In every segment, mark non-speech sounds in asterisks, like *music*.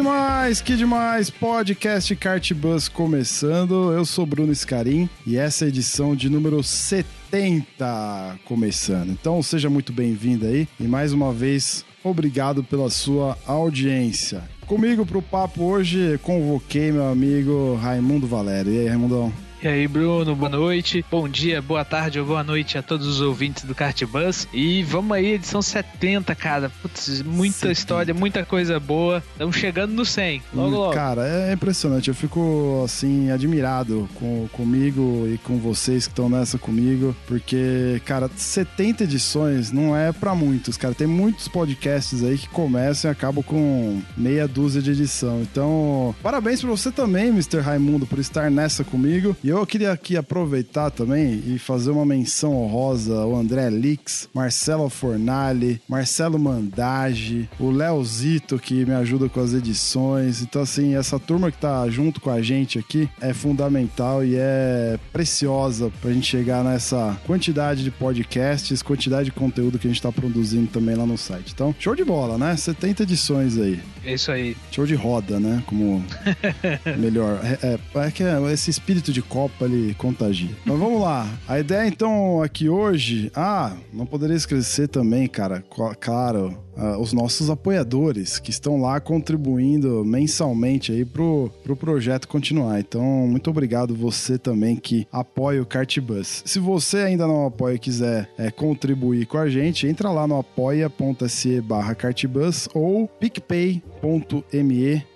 Demais, que demais! Podcast Kart Bus começando. Eu sou Bruno Scarim e essa é a edição de número 70 começando. Então seja muito bem-vindo aí e mais uma vez obrigado pela sua audiência. Comigo pro papo hoje convoquei meu amigo Raimundo Valério. E aí, Raimundão? E aí, Bruno, boa noite, bom dia, boa tarde ou boa noite a todos os ouvintes do Kart Bus. E vamos aí, edição 70, cara. Putz, muita 70. história, muita coisa boa. Estamos chegando no 100, logo logo. Cara, é impressionante. Eu fico, assim, admirado com, comigo e com vocês que estão nessa comigo, porque, cara, 70 edições não é pra muitos, cara. Tem muitos podcasts aí que começam e acabam com meia dúzia de edição. Então, parabéns pra você também, Mr. Raimundo, por estar nessa comigo. E eu queria aqui aproveitar também e fazer uma menção honrosa ao André Lix, Marcelo Fornali, Marcelo Mandage, o Leozito que me ajuda com as edições. Então, assim, essa turma que tá junto com a gente aqui é fundamental e é preciosa pra gente chegar nessa quantidade de podcasts, quantidade de conteúdo que a gente tá produzindo também lá no site. Então, show de bola, né? 70 edições aí. É isso aí. Show de roda, né? Como *laughs* melhor. É, é, é que esse espírito de Copa ele contagia. Mas vamos lá. A ideia então aqui hoje. Ah, não poderia esquecer também, cara. Claro, ah, os nossos apoiadores que estão lá contribuindo mensalmente aí pro, pro projeto continuar. Então, muito obrigado você também que apoia o Cartbus. Se você ainda não apoia e quiser é, contribuir com a gente, entra lá no apoia.se barra cartbus ou picpay.me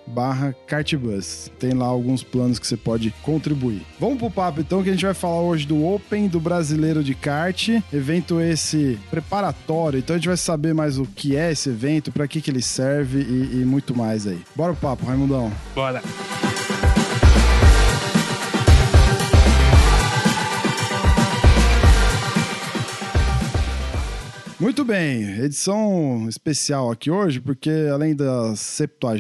barra cartbus. Tem lá alguns planos que você pode contribuir. Vamos pro papo então que a gente vai falar hoje do Open do Brasileiro de Kart, evento esse preparatório. Então a gente vai saber mais o que é esse evento, para que que ele serve e, e muito mais aí. Bora pro papo, Raimundão. Bora. Muito bem, edição especial aqui hoje, porque além da 70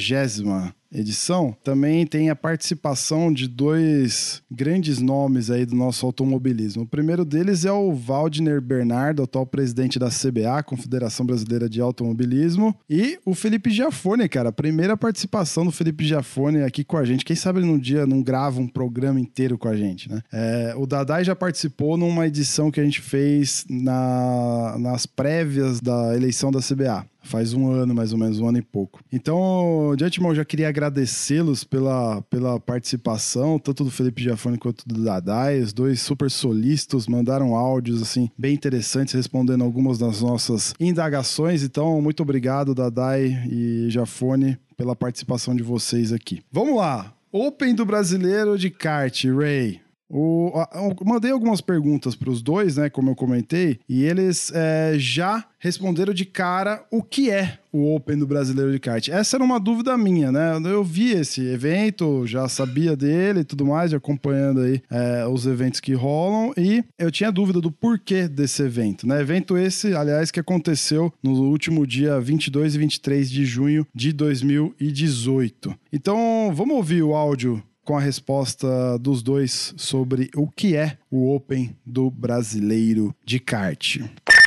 edição, também tem a participação de dois grandes nomes aí do nosso automobilismo. O primeiro deles é o Waldner Bernardo, atual presidente da CBA, Confederação Brasileira de Automobilismo, e o Felipe Giafone, cara, primeira participação do Felipe Giafone aqui com a gente. Quem sabe ele num dia não grava um programa inteiro com a gente, né? É, o Dadai já participou numa edição que a gente fez na, nas prévias da eleição da CBA. Faz um ano, mais ou menos, um ano e pouco. Então, de antemão, já queria agradecê-los pela, pela participação, tanto do Felipe Giafone quanto do Dadai. Os dois super solícitos, mandaram áudios, assim, bem interessantes, respondendo algumas das nossas indagações. Então, muito obrigado, Dadai e Giafone, pela participação de vocês aqui. Vamos lá! Open do Brasileiro de Kart, Ray. O, eu mandei algumas perguntas para os dois, né? Como eu comentei, e eles é, já responderam de cara o que é o Open do Brasileiro de Kart. Essa era uma dúvida minha, né? Eu vi esse evento, já sabia dele e tudo mais, acompanhando aí é, os eventos que rolam, e eu tinha dúvida do porquê desse evento, né? Evento esse, aliás, que aconteceu no último dia 22 e 23 de junho de 2018. Então, vamos ouvir o áudio com a resposta dos dois sobre o que é o Open do brasileiro de kart.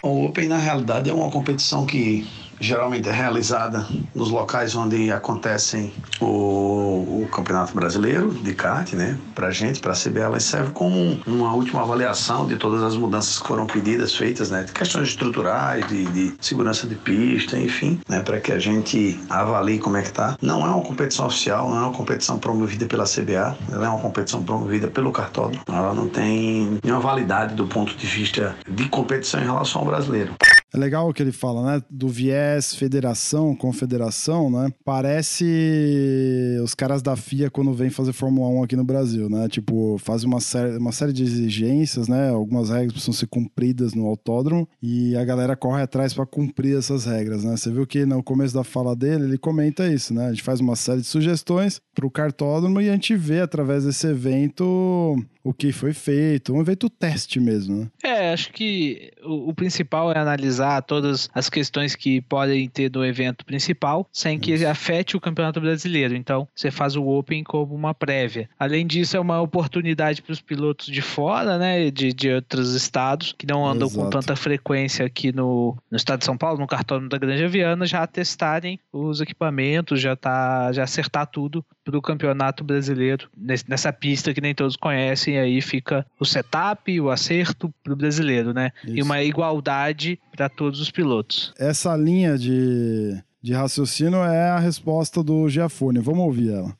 O Open, na realidade, é uma competição que geralmente é realizada nos locais onde acontecem o, o Campeonato Brasileiro de kart, né? Pra gente, pra CBA, ela serve como uma última avaliação de todas as mudanças que foram pedidas, feitas, né? Questões estruturais, de, de segurança de pista, enfim, né? Para que a gente avalie como é que tá. Não é uma competição oficial, não é uma competição promovida pela CBA, ela é uma competição promovida pelo cartódromo. Ela não tem nenhuma validade do ponto de vista de competição em relação ao brasileiro. É legal o que ele fala, né? Do viés federação, confederação, né? Parece os caras da FIA quando vêm fazer Fórmula 1 aqui no Brasil, né? Tipo, faz uma série, uma série de exigências, né? Algumas regras precisam ser cumpridas no autódromo e a galera corre atrás para cumprir essas regras, né? Você viu que no começo da fala dele, ele comenta isso, né? A gente faz uma série de sugestões para o cartódromo e a gente vê através desse evento o que foi feito, um evento teste mesmo, né? É, acho que o, o, principal é analisar todas as questões que podem ter do evento principal, sem que Isso. afete o Campeonato Brasileiro. Então, você faz o Open como uma prévia. Além disso, é uma oportunidade para os pilotos de fora, né, de, de outros estados, que não andam Exato. com tanta frequência aqui no, no estado de São Paulo, no cartódromo da Granja Viana, já testarem os equipamentos, já, tá, já acertar tudo para o Campeonato Brasileiro, nessa pista que nem todos conhecem aí fica o setup, o acerto para o brasileiro, né? Isso. E uma igualdade para todos os pilotos. Essa linha de, de raciocínio é a resposta do Giafone. Vamos ouvir ela.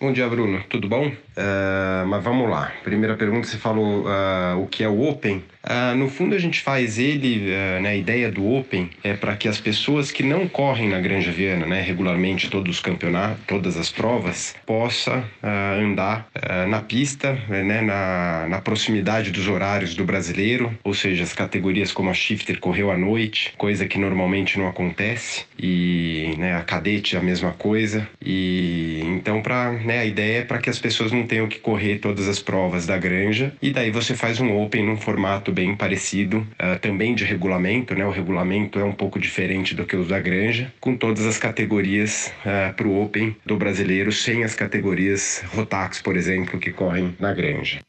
Bom dia, Bruno. Tudo bom? Uh, mas vamos lá. Primeira pergunta, você falou uh, o que é o Open. Uh, no fundo, a gente faz ele, uh, né, a ideia do Open é para que as pessoas que não correm na Granja Viana, né, regularmente todos os campeonatos, todas as provas, possa uh, andar na pista, né, na, na proximidade dos horários do brasileiro, ou seja, as categorias como a Shifter correu à noite, coisa que normalmente não acontece, e né, a Cadete a mesma coisa. E então, para né, a ideia é para que as pessoas não tenham que correr todas as provas da Granja, e daí você faz um Open num formato bem parecido, uh, também de regulamento, né? O regulamento é um pouco diferente do que o da Granja, com todas as categorias uh, ah, para o Open do brasileiro, sem as categorias Rotax, por exemplo, que correm na Granja.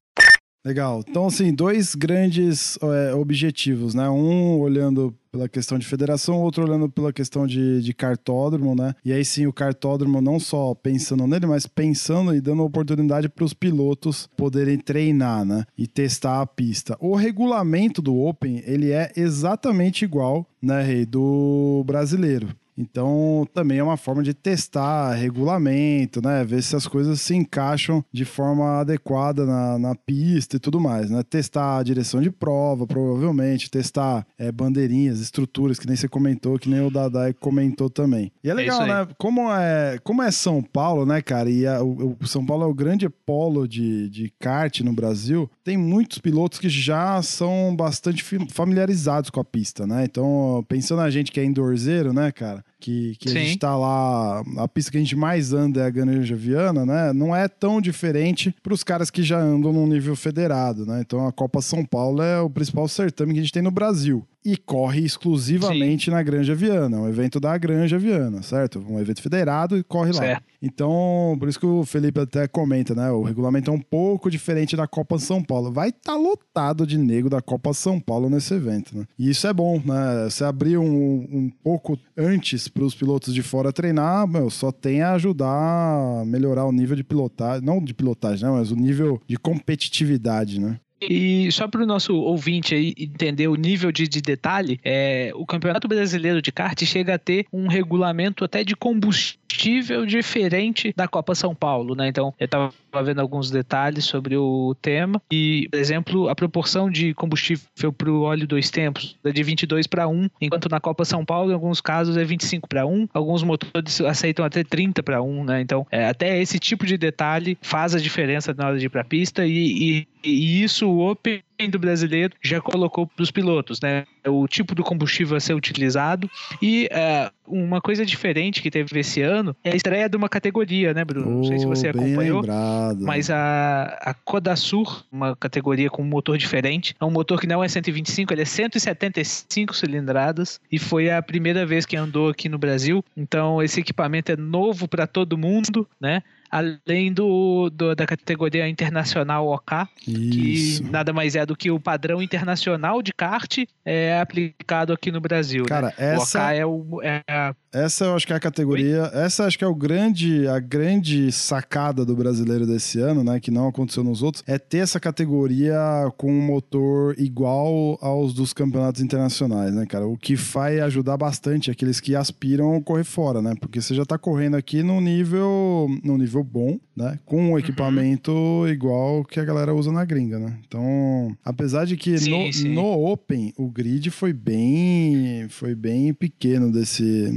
Legal. Então, assim, dois grandes é, objetivos, né? Um olhando pela questão de federação, outro olhando pela questão de, de cartódromo, né? E aí sim, o cartódromo não só pensando nele, mas pensando e dando oportunidade para os pilotos poderem treinar, né? E testar a pista. O regulamento do Open, ele é exatamente igual, né, Rei, do brasileiro. Então, também é uma forma de testar regulamento, né? Ver se as coisas se encaixam de forma adequada na, na pista e tudo mais, né? Testar a direção de prova, provavelmente, testar é, bandeirinhas, estruturas, que nem você comentou, que nem o Dadai comentou também. E é, é legal, é né? Como é, como é São Paulo, né, cara? E a, o, o, São Paulo é o grande polo de, de kart no Brasil. Tem muitos pilotos que já são bastante familiarizados com a pista, né? Então, pensando na gente que é endorzeiro, né, cara? Que, que a gente tá lá, a pista que a gente mais anda é a Granja Viana, né? Não é tão diferente para os caras que já andam num nível federado, né? Então a Copa São Paulo é o principal certame que a gente tem no Brasil e corre exclusivamente Sim. na Granja Viana, um evento da Granja Viana, certo? Um evento federado e corre lá. Certo. Então, por isso que o Felipe até comenta, né? O regulamento é um pouco diferente da Copa São Paulo. Vai estar tá lotado de nego da Copa São Paulo nesse evento, né? E isso é bom, né? Você abrir um, um pouco antes para os pilotos de fora treinar, meu, só tem a ajudar a melhorar o nível de pilotagem, não de pilotagem, né? Mas o nível de competitividade, né? E só para o nosso ouvinte aí entender o nível de, de detalhe, é, o Campeonato Brasileiro de Kart chega a ter um regulamento até de combustível diferente da Copa São Paulo, né? Então, eu estava vendo alguns detalhes sobre o tema e, por exemplo, a proporção de combustível para o óleo dois tempos é de 22 para 1, enquanto na Copa São Paulo, em alguns casos, é 25 para 1. Alguns motores aceitam até 30 para 1, né? Então, é, até esse tipo de detalhe faz a diferença na hora de ir para a pista e, e e isso o Open do brasileiro já colocou para os pilotos, né? O tipo do combustível a ser utilizado e uh, uma coisa diferente que teve esse ano é a estreia de uma categoria, né, Bruno? Não sei se você acompanhou, lembrado. mas a, a Kodasur, uma categoria com um motor diferente, é um motor que não é 125, ele é 175 cilindradas e foi a primeira vez que andou aqui no Brasil. Então esse equipamento é novo para todo mundo, né? Além do, do, da categoria internacional OK, Isso. que nada mais é do que o padrão internacional de kart é aplicado aqui no Brasil. Né? Cara, né? essa o OK é, o, é a... essa eu acho que é a categoria, Oi? essa acho que é o grande a grande sacada do brasileiro desse ano, né, que não aconteceu nos outros, é ter essa categoria com um motor igual aos dos campeonatos internacionais, né, cara? O que vai ajudar bastante aqueles que aspiram a correr fora, né? Porque você já tá correndo aqui no nível no nível nível bom, né? Com um uhum. equipamento uhum. igual que a galera usa na gringa, né? Então, apesar de que sim, no, sim. no Open o grid foi bem foi bem pequeno desse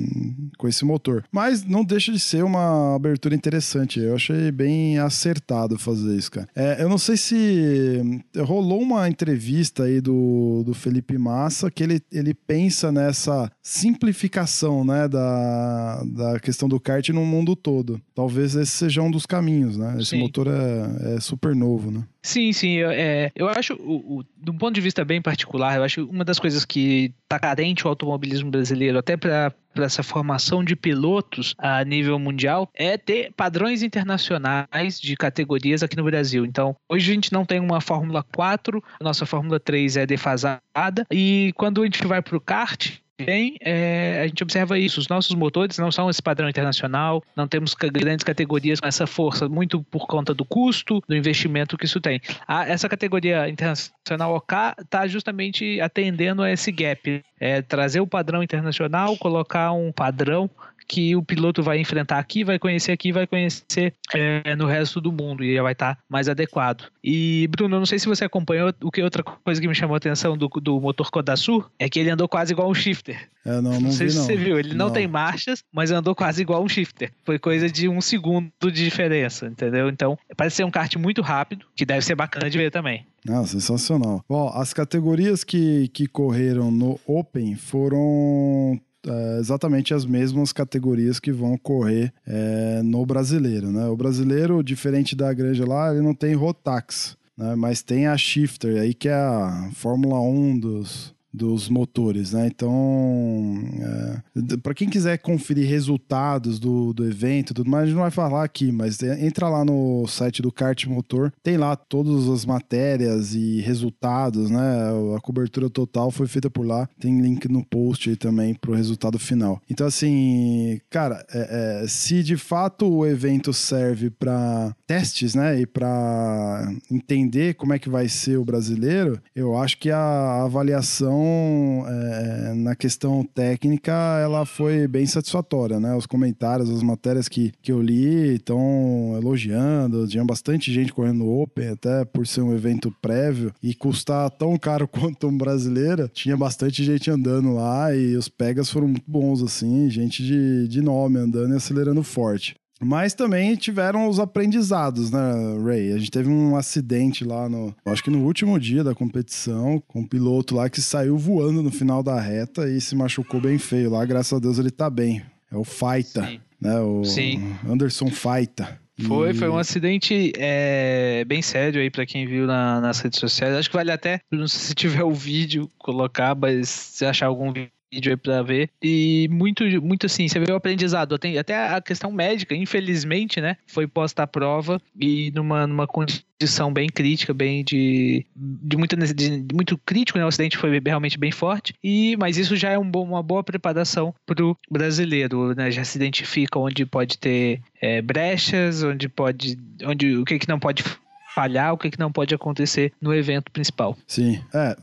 com esse motor, mas não deixa de ser uma abertura interessante. Eu achei bem acertado fazer isso, cara. É, eu não sei se rolou uma entrevista aí do, do Felipe Massa que ele, ele pensa nessa simplificação, né, da, da questão do kart no mundo todo. Talvez esse seja um dos caminhos, né? Esse Sim. motor é, é super novo, né? Sim, sim. Eu, é, eu acho, o, o, de um ponto de vista bem particular, eu acho uma das coisas que está carente o automobilismo brasileiro, até para essa formação de pilotos a nível mundial, é ter padrões internacionais de categorias aqui no Brasil. Então, hoje a gente não tem uma Fórmula 4, a nossa Fórmula 3 é defasada, e quando a gente vai para o kart, bem, é, a gente observa isso. Os nossos motores não são esse padrão internacional, não temos grandes categorias com essa força, muito por conta do custo, do investimento que isso tem. A, essa categoria internacional OK está justamente atendendo a esse gap. É, trazer o padrão internacional, colocar um padrão que o piloto vai enfrentar aqui, vai conhecer aqui, vai conhecer é, no resto do mundo e vai estar tá mais adequado. E, Bruno, não sei se você acompanhou, o que outra coisa que me chamou a atenção do, do motor Kodasu é que ele andou quase igual um shifter. É, não, não, não sei vi, se não. você viu, ele não. não. tem marchas, mas andou quase igual um shifter. Foi coisa de um segundo de diferença, entendeu? Então, parece ser um kart muito rápido, que deve ser bacana de ver também. Ah, sensacional. Bom, as categorias que, que correram no Open foram é, exatamente as mesmas categorias que vão correr é, no brasileiro, né? O brasileiro, diferente da granja lá, ele não tem Rotax, né? Mas tem a Shifter, aí que é a Fórmula 1 dos, dos motores, né? Então, é, para quem quiser conferir resultados do, do evento, tudo mais, a gente não vai falar aqui, mas entra lá no site do Kart Motor, tem lá todas as matérias e resultados, né? A cobertura total foi feita por lá, tem link no post aí também pro resultado final. Então, assim, cara, é, é, se de fato o evento serve para testes, né? E para entender como é que vai ser o brasileiro, eu acho que a avaliação então, é, na questão técnica, ela foi bem satisfatória, né? Os comentários, as matérias que, que eu li estão elogiando, tinha bastante gente correndo no Open, até por ser um evento prévio e custar tão caro *laughs* quanto um brasileiro, tinha bastante gente andando lá e os pegas foram muito bons, assim, gente de, de nome andando e acelerando forte. Mas também tiveram os aprendizados, né, Ray? A gente teve um acidente lá no. Acho que no último dia da competição, com um piloto lá que saiu voando no final da reta e se machucou bem feio lá. Graças a Deus ele tá bem. É o Faita, Sim. né? O Sim. Anderson Faita. Foi, foi um acidente é, bem sério aí para quem viu na, nas redes sociais. Acho que vale até, não sei se tiver o vídeo, colocar, mas se achar algum vídeo vídeo aí pra ver. E muito, muito assim, você vê o aprendizado. Até a questão médica, infelizmente, né? Foi posta à prova e numa, numa condição bem crítica, bem de, de, muito, de, de muito crítico, né? O acidente foi realmente bem forte. E, mas isso já é um bom, uma boa preparação pro brasileiro, né? Já se identifica onde pode ter é, brechas, onde pode. onde o que, que não pode falhar, o que, que não pode acontecer no evento principal. Sim, é,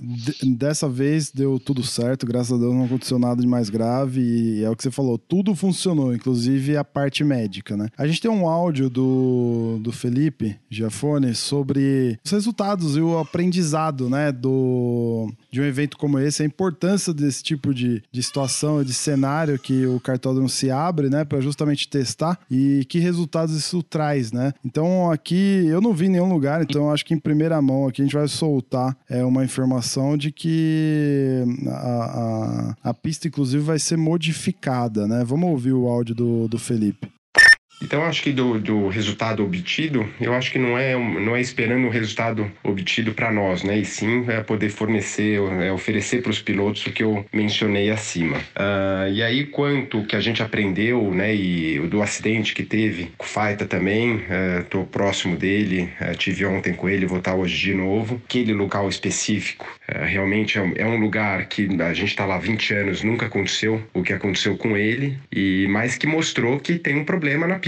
dessa vez deu tudo certo, graças a Deus não aconteceu nada de mais grave e é o que você falou, tudo funcionou, inclusive a parte médica, né? A gente tem um áudio do, do Felipe Giafone sobre os resultados e o aprendizado, né, do, de um evento como esse, a importância desse tipo de, de situação, de cenário que o cartódromo se abre, né, para justamente testar e que resultados isso traz, né? Então aqui eu não vi nenhum lugar, então acho que em primeira mão aqui a gente vai soltar é, uma informação de que a, a, a pista, inclusive, vai ser modificada, né? Vamos ouvir o áudio do, do Felipe. Então, acho que do, do resultado obtido, eu acho que não é, não é esperando o resultado obtido para nós, né? E sim é poder fornecer, é oferecer para os pilotos o que eu mencionei acima. Uh, e aí, quanto que a gente aprendeu, né? E do acidente que teve com o Faita também, estou uh, próximo dele, uh, tive ontem com ele, vou estar hoje de novo. Aquele local específico, uh, realmente é um, é um, lugar que a gente está lá há 20 anos, nunca aconteceu o que aconteceu com ele, e mas que mostrou que tem um problema na pista,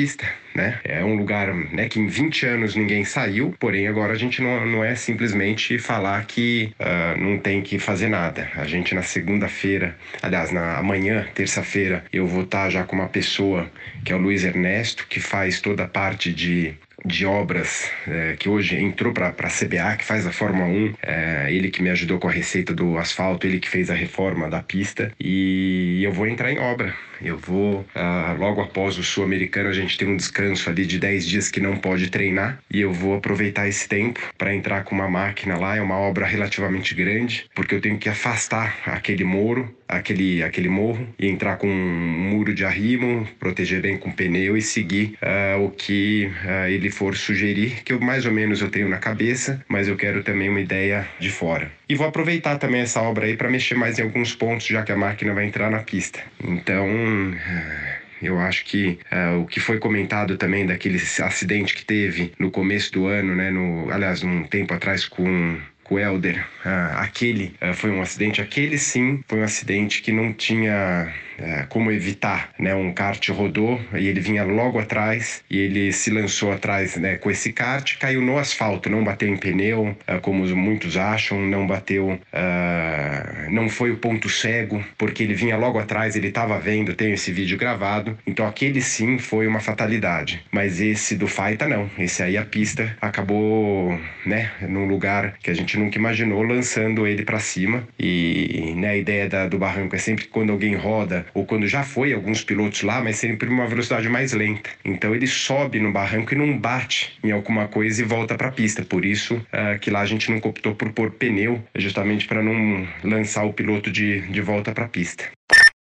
né? É um lugar né, que em 20 anos ninguém saiu, porém agora a gente não, não é simplesmente falar que uh, não tem que fazer nada. A gente na segunda-feira, aliás, na amanhã, terça-feira, eu vou estar já com uma pessoa que é o Luiz Ernesto, que faz toda a parte de de obras é, que hoje entrou para a CBA, que faz a Fórmula 1. É, ele que me ajudou com a receita do asfalto, ele que fez a reforma da pista. E eu vou entrar em obra. Eu vou, uh, logo após o Sul-Americano, a gente tem um descanso ali de 10 dias que não pode treinar. E eu vou aproveitar esse tempo para entrar com uma máquina lá. É uma obra relativamente grande, porque eu tenho que afastar aquele muro, aquele, aquele morro, e entrar com um muro de arrimo, proteger bem com pneu e seguir uh, o que uh, ele for sugerir, que eu mais ou menos eu tenho na cabeça, mas eu quero também uma ideia de fora. E vou aproveitar também essa obra aí para mexer mais em alguns pontos, já que a máquina vai entrar na pista. Então, eh, eu acho que uh, o que foi comentado também daquele acidente que teve no começo do ano, né? No, aliás, um tempo atrás com o Helder, uh, aquele uh, foi um acidente, aquele sim foi um acidente que não tinha é, como evitar, né? Um kart rodou e ele vinha logo atrás e ele se lançou atrás, né? Com esse kart, caiu no asfalto, não bateu em pneu, como muitos acham, não bateu, não foi o ponto cego, porque ele vinha logo atrás, ele estava vendo, tem esse vídeo gravado, então aquele sim foi uma fatalidade, mas esse do Faita não, esse aí a pista acabou, né? Num lugar que a gente nunca imaginou, lançando ele para cima e, né? A ideia da, do barranco é sempre quando alguém roda ou quando já foi alguns pilotos lá, mas sempre uma velocidade mais lenta. Então ele sobe no barranco e não bate em alguma coisa e volta para a pista. Por isso uh, que lá a gente não optou por pôr pneu, justamente para não lançar o piloto de, de volta para a pista.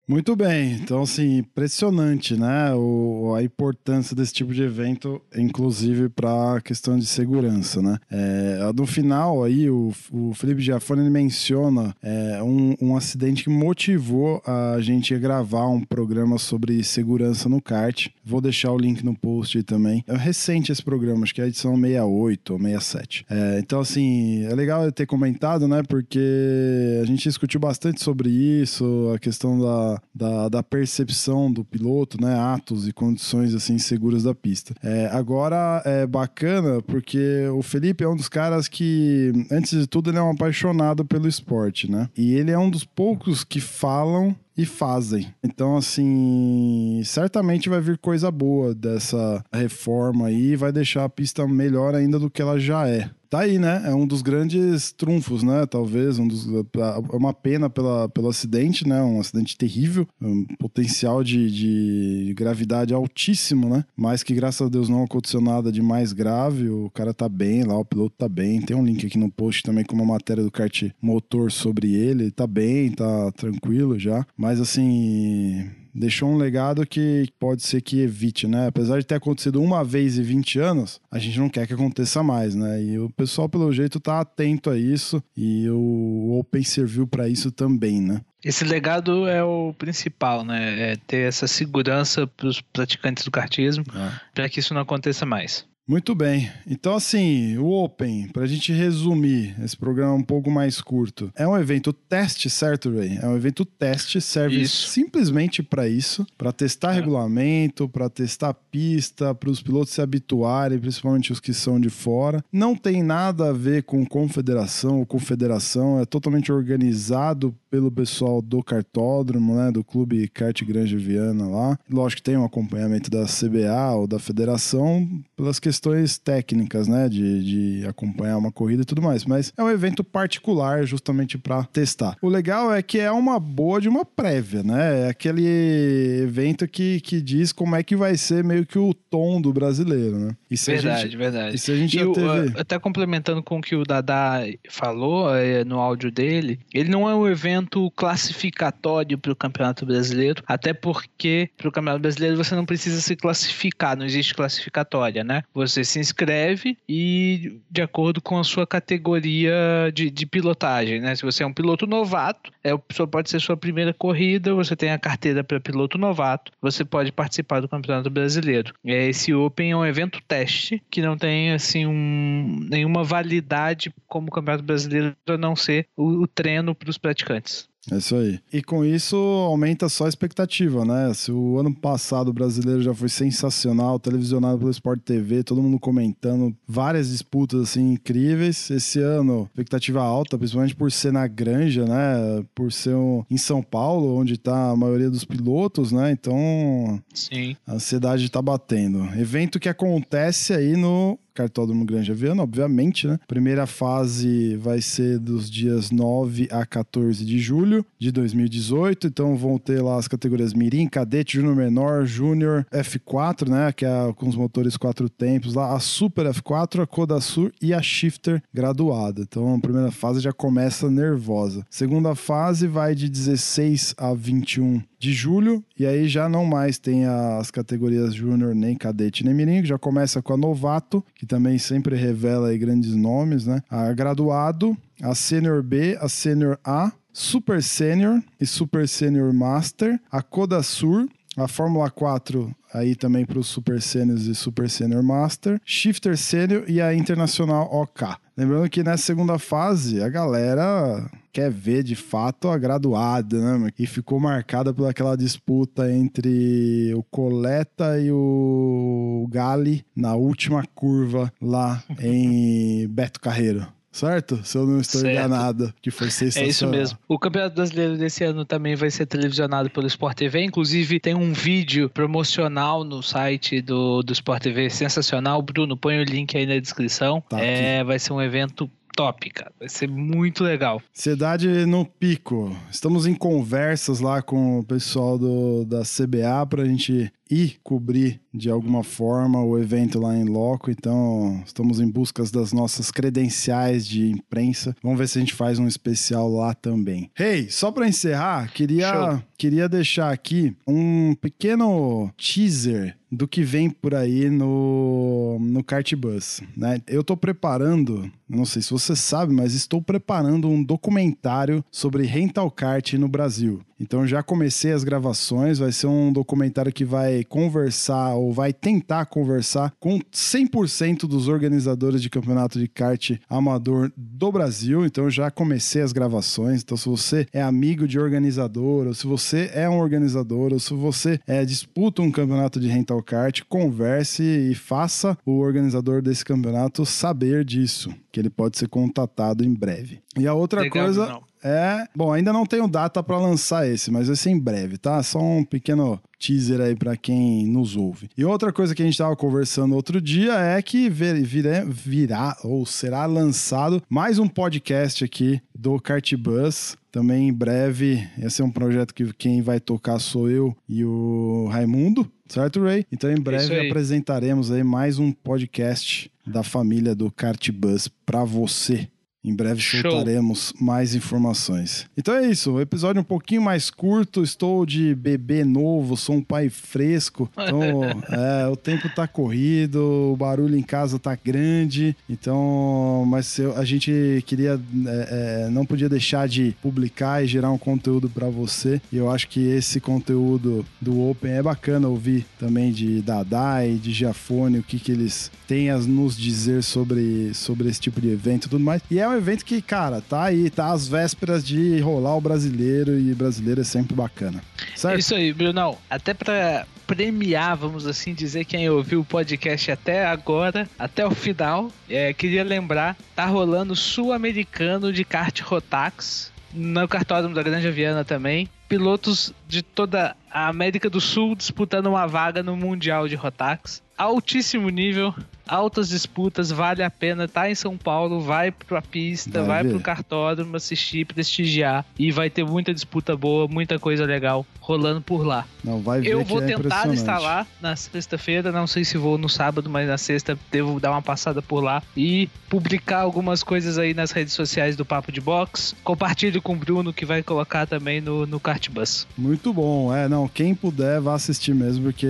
Muito bem, então assim, impressionante, né? O, a importância desse tipo de evento, inclusive para a questão de segurança, né? É, no final aí, o, o Felipe Giafone menciona é, um, um acidente que motivou a gente a gravar um programa sobre segurança no kart. Vou deixar o link no post também. É recente esse programa, acho que é a edição 68 ou 67. É, então assim, é legal ter comentado, né? Porque a gente discutiu bastante sobre isso, a questão da da, da, percepção do piloto, né? Atos e condições assim seguras da pista. É, agora é bacana porque o Felipe é um dos caras que, antes de tudo, ele é um apaixonado pelo esporte, né? E ele é um dos poucos que falam e fazem. Então, assim, certamente vai vir coisa boa dessa reforma aí, vai deixar a pista melhor ainda do que ela já é tá aí, né? É um dos grandes trunfos, né? Talvez um dos é uma pena pela, pelo acidente, né? Um acidente terrível, um potencial de, de gravidade altíssimo, né? Mas que graças a Deus não aconteceu nada de mais grave. O cara tá bem lá, o piloto tá bem. Tem um link aqui no post também com uma matéria do kart motor sobre ele. Tá bem, tá tranquilo já. Mas assim, deixou um legado que pode ser que evite, né? Apesar de ter acontecido uma vez em 20 anos, a gente não quer que aconteça mais, né? E o pessoal, pelo jeito, tá atento a isso e o Open serviu para isso também, né? Esse legado é o principal, né? É ter essa segurança para os praticantes do kartismo é. para que isso não aconteça mais. Muito bem. Então, assim, o Open, para a gente resumir esse programa um pouco mais curto, é um evento teste, certo, Ray? É um evento teste, serve isso. simplesmente para isso, para testar é. regulamento, para testar pista, para os pilotos se habituarem, principalmente os que são de fora. Não tem nada a ver com confederação ou confederação, é totalmente organizado pelo pessoal do cartódromo, né, do Clube Kart Grande Viana lá. Lógico que tem um acompanhamento da CBA ou da federação pelas questões técnicas, né? De, de acompanhar uma corrida e tudo mais. Mas é um evento particular justamente para testar. O legal é que é uma boa de uma prévia, né? É aquele evento que, que diz como é que vai ser meio que o tom do brasileiro, né? verdade, gente, verdade. E se a gente já teve... Até complementando com o que o Dada falou é, no áudio dele, ele não é um evento classificatório para o Campeonato Brasileiro, até porque para o Campeonato Brasileiro você não precisa se classificar, não existe classificatória, né? Você se inscreve e de acordo com a sua categoria de, de pilotagem, né? Se você é um piloto novato, é, só pode ser sua primeira corrida, você tem a carteira para piloto novato, você pode participar do Campeonato Brasileiro. É, esse Open é um evento teste que não tem assim um, nenhuma validade como o Campeonato Brasileiro a não ser o, o treino para os praticantes. É isso aí. E com isso aumenta só a expectativa, né? Se o ano passado o brasileiro já foi sensacional, televisionado pelo Sport TV, todo mundo comentando, várias disputas assim incríveis. Esse ano, expectativa alta, principalmente por ser na Granja, né? Por ser um, em São Paulo, onde tá a maioria dos pilotos, né? Então, Sim. a ansiedade tá batendo. Evento que acontece aí no Cartódromo Granja Viana, obviamente, né? Primeira fase vai ser dos dias 9 a 14 de julho de 2018, então vão ter lá as categorias Mirim, Cadete, Júnior Menor, Júnior F4, né? Que é com os motores quatro tempos lá, a Super F4, a Codasur e a Shifter graduada. Então a primeira fase já começa nervosa. Segunda fase vai de 16 a 21 de julho, e aí já não mais tem as categorias Júnior, nem Cadete, nem Mirim, já começa com a Novato, que também sempre revela grandes nomes, né? A Graduado, a Sênior B, a Sênior A, Super Sênior e Super Sênior Master, a Codasur, a Fórmula 4 aí também para os Super Sêniors e Super Sênior Master, Shifter Sênior e a Internacional OK. Lembrando que nessa segunda fase a galera quer ver de fato a graduada, né? E ficou marcada por aquela disputa entre o Coleta e o Gali na última curva lá em Beto Carreiro. Certo? Se eu não estou Certo. enganado, que foi sensacional. É isso mesmo. O Campeonato Brasileiro desse ano também vai ser televisionado pelo Sport TV. Inclusive, tem um vídeo promocional no site do, do Sport TV sensacional. Bruno, põe o link aí na descrição. Tá é, vai ser um evento top, cara. Vai ser muito legal. Cidade no Pico. Estamos em conversas lá com o pessoal do, da CBA para a gente ir cobrir de alguma forma o evento lá em loco. Então, estamos em busca das nossas credenciais de imprensa. Vamos ver se a gente faz um especial lá também. Hey, só para encerrar, queria, Show. queria deixar aqui um pequeno teaser do que vem por aí no, no Kart Bus, né? Eu tô preparando, não sei se você sabe, mas estou preparando um documentário sobre rental kart no Brasil. Então já comecei as gravações, vai ser um documentário que vai conversar ou vai tentar conversar com 100% dos organizadores de campeonato de kart amador do Brasil. Então já comecei as gravações. Então se você é amigo de organizador, ou se você é um organizador, ou se você é, disputa um campeonato de rental kart, converse e faça o organizador desse campeonato saber disso, que ele pode ser contatado em breve. E a outra Legal, coisa Brunão. É, bom, ainda não tenho data para lançar esse, mas vai ser em breve, tá? Só um pequeno teaser aí para quem nos ouve. E outra coisa que a gente tava conversando outro dia é que vir, vire- virá ou será lançado mais um podcast aqui do Cartbus. Também em breve, esse é um projeto que quem vai tocar sou eu e o Raimundo, certo, Ray? Então em breve aí. apresentaremos aí mais um podcast da família do Cartbus para você. Em breve Show. soltaremos mais informações. Então é isso, o episódio um pouquinho mais curto. Estou de bebê novo, sou um pai fresco. Então, *laughs* é, o tempo tá corrido, o barulho em casa tá grande. Então, mas eu- a gente queria, é, é, não podia deixar de publicar e gerar um conteúdo para você. E eu acho que esse conteúdo do Open é bacana ouvir também de Dadai, de Giafone, o que, que eles têm a nos dizer sobre, sobre esse tipo de evento e tudo mais. E é um evento que, cara, tá aí, tá às vésperas de rolar o brasileiro e brasileiro é sempre bacana. Certo? Isso aí, Brunão. Até pra premiar, vamos assim dizer, quem ouviu o podcast até agora, até o final, é, queria lembrar, tá rolando Sul-Americano de kart Rotax, no cartódromo da Grande Viana também. Pilotos de toda a América do Sul disputando uma vaga no Mundial de Rotax. Altíssimo nível, altas disputas, vale a pena. Tá em São Paulo, vai pra pista, Vai vai, ver. pro cartódromo assistir, prestigiar. E vai ter muita disputa boa, muita coisa legal rolando por lá. Não, vai ver Eu vou é tentar estar lá na sexta-feira, não sei se vou no sábado, mas na sexta devo dar uma passada por lá e publicar algumas coisas aí nas redes sociais do Papo de Box. Compartilhe com o Bruno que vai colocar também no, no Cartbus. Muito bom, é, não, quem puder vá assistir mesmo, porque,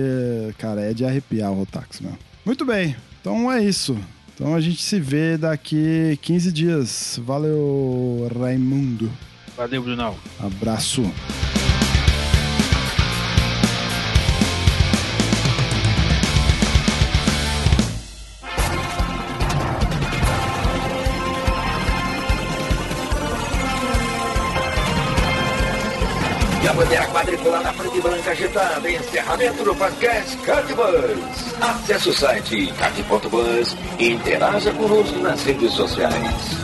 cara, é de arrepiar o Muito bem, então é isso. Então a gente se vê daqui 15 dias. Valeu, Raimundo. Valeu, Brunão. Abraço. Quadriculada na frente branca agitada. Encerramento do podcast Cartbus. Acesse o site card.bus e interaja conosco nas redes sociais.